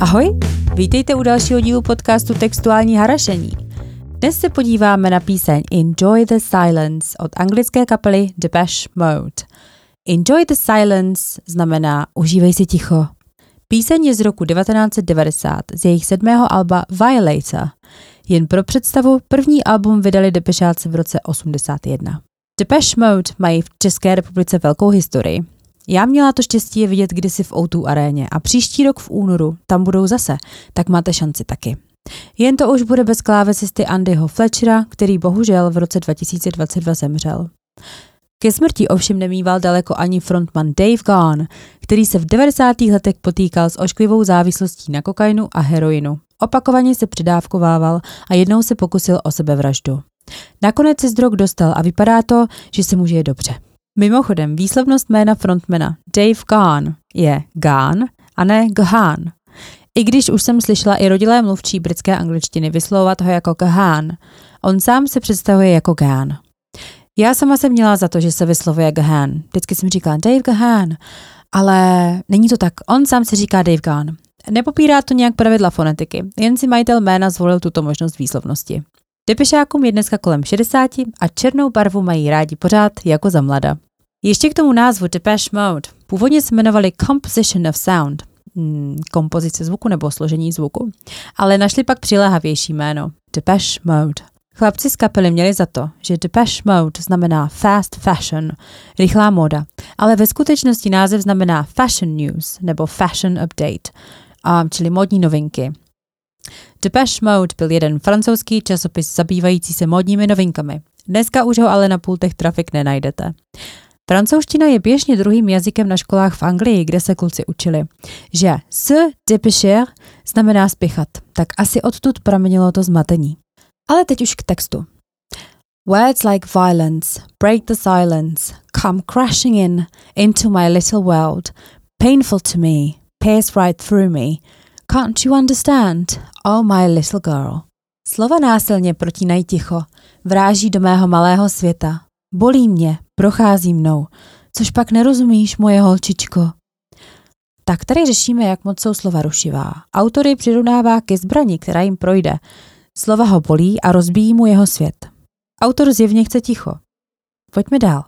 Ahoj, vítejte u dalšího dílu podcastu Textuální harašení. Dnes se podíváme na píseň Enjoy the Silence od anglické kapely Depeche Mode. Enjoy the Silence znamená užívej si ticho. Píseň je z roku 1990 z jejich sedmého alba Violator. Jen pro představu, první album vydali Depešáci v roce 81. Depeche Mode mají v České republice velkou historii. Já měla to štěstí je vidět kdysi v O2 aréně a příští rok v únoru tam budou zase, tak máte šanci taky. Jen to už bude bez klávesisty Andyho Fletchera, který bohužel v roce 2022 zemřel. Ke smrti ovšem nemýval daleko ani frontman Dave Gahan, který se v 90. letech potýkal s ošklivou závislostí na kokainu a heroinu. Opakovaně se přidávkovával a jednou se pokusil o sebevraždu. Nakonec se z drog dostal a vypadá to, že se může je dobře. Mimochodem, výslovnost jména frontmana Dave Gahan je Gahan a ne Gahan. I když už jsem slyšela i rodilé mluvčí britské angličtiny vyslovovat ho jako Gahan, on sám se představuje jako Gahan. Já sama jsem měla za to, že se vyslovuje Gahan. Vždycky jsem říkala Dave Gahan, ale není to tak. On sám se říká Dave Gahan. Nepopírá to nějak pravidla fonetiky, jen si majitel jména zvolil tuto možnost výslovnosti. Depešákům je dneska kolem 60 a černou barvu mají rádi pořád jako za mlada. Ještě k tomu názvu Depeche Mode. Původně se jmenovali Composition of Sound, hmm, kompozice zvuku nebo složení zvuku, ale našli pak přiléhavější jméno Depeche Mode. Chlapci z kapely měli za to, že Depeche Mode znamená fast fashion, rychlá móda, ale ve skutečnosti název znamená fashion news nebo fashion update, čili modní novinky. Depeche Mode byl jeden francouzský časopis zabývající se modními novinkami. Dneska už ho ale na pultech trafik nenajdete. Francouzština je běžně druhým jazykem na školách v Anglii, kde se kluci učili, že se dépêcher znamená spěchat, tak asi odtud pramenilo to zmatení. Ale teď už k textu. Words like violence, break the silence, come crashing in into my little world, painful to me, pierce right through me. Can't you understand? Oh my little girl. Slova násilně protínají ticho, vráží do mého malého světa. Bolí mě, prochází mnou, což pak nerozumíš, moje holčičko. Tak tady řešíme, jak moc jsou slova rušivá. Autory přirovnává ke zbrani, která jim projde. Slova ho bolí a rozbíjí mu jeho svět. Autor zjevně chce ticho. Pojďme dál.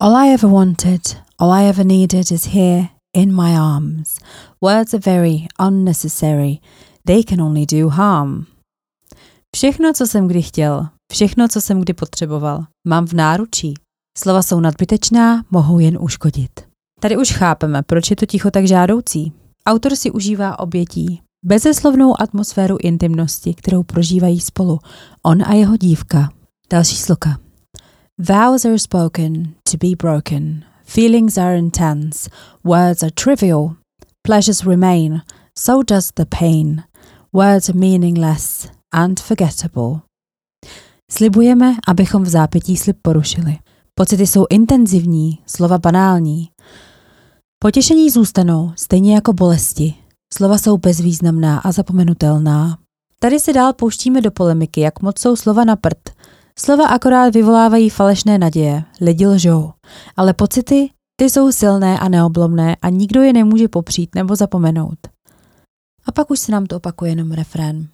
All I ever wanted, all I ever needed is here in my arms. Words are very unnecessary. They can only do harm. Všechno, co jsem kdy chtěl, všechno, co jsem kdy potřeboval, mám v náručí. Slova jsou nadbytečná, mohou jen uškodit. Tady už chápeme, proč je to ticho tak žádoucí. Autor si užívá obětí, bezeslovnou atmosféru intimnosti, kterou prožívají spolu, on a jeho dívka. Další sloka. Vows are spoken to be broken. Feelings are intense. Words are trivial. Pleasures remain. So does the pain. Words are meaningless and forgettable. Slibujeme, abychom v zápětí slib porušili. Pocity jsou intenzivní, slova banální. Potěšení zůstanou, stejně jako bolesti. Slova jsou bezvýznamná a zapomenutelná. Tady se dál pouštíme do polemiky, jak moc jsou slova na prd. Slova akorát vyvolávají falešné naděje, lidi lžou. Ale pocity, ty jsou silné a neoblomné a nikdo je nemůže popřít nebo zapomenout. A pak už se nám to opakuje jenom refrén.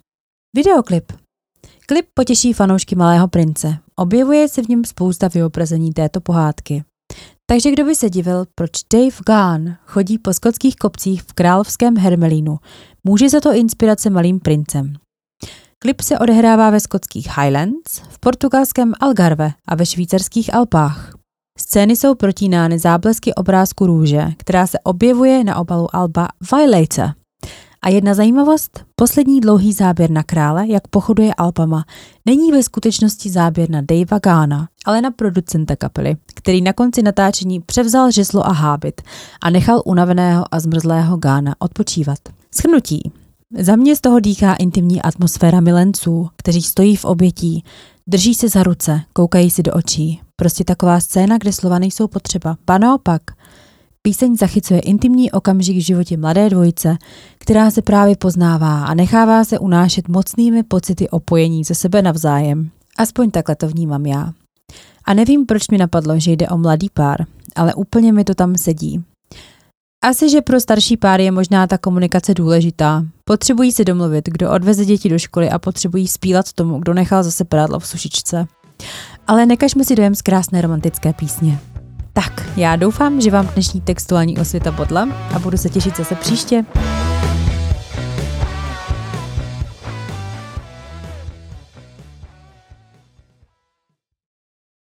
Videoklip. Klip potěší fanoušky Malého prince. Objevuje se v něm spousta vyobrazení této pohádky. Takže kdo by se divil, proč Dave Gahan chodí po skotských kopcích v královském Hermelínu, může za to inspirace Malým princem. Klip se odehrává ve skotských Highlands, v portugalském Algarve a ve švýcarských Alpách. Scény jsou protínány záblesky obrázku růže, která se objevuje na obalu alba Violator. A jedna zajímavost, poslední dlouhý záběr na krále, jak pochoduje Alpama, není ve skutečnosti záběr na Davea Gána, ale na producenta kapely, který na konci natáčení převzal žeslo a hábit a nechal unaveného a zmrzlého Gána odpočívat. Schrnutí. Za mě z toho dýchá intimní atmosféra milenců, kteří stojí v obětí, drží se za ruce, koukají si do očí. Prostě taková scéna, kde slova nejsou potřeba. Ba naopak, Píseň zachycuje intimní okamžik v životě mladé dvojice, která se právě poznává a nechává se unášet mocnými pocity opojení ze sebe navzájem. Aspoň takhle to vnímám já. A nevím, proč mi napadlo, že jde o mladý pár, ale úplně mi to tam sedí. Asi, že pro starší pár je možná ta komunikace důležitá. Potřebují se domluvit, kdo odveze děti do školy a potřebují spílat tomu, kdo nechal zase prádlo v sušičce. Ale nekažme si dojem z krásné romantické písně. Tak, já doufám, že vám dnešní textuální osvěta bodla a budu se těšit zase příště.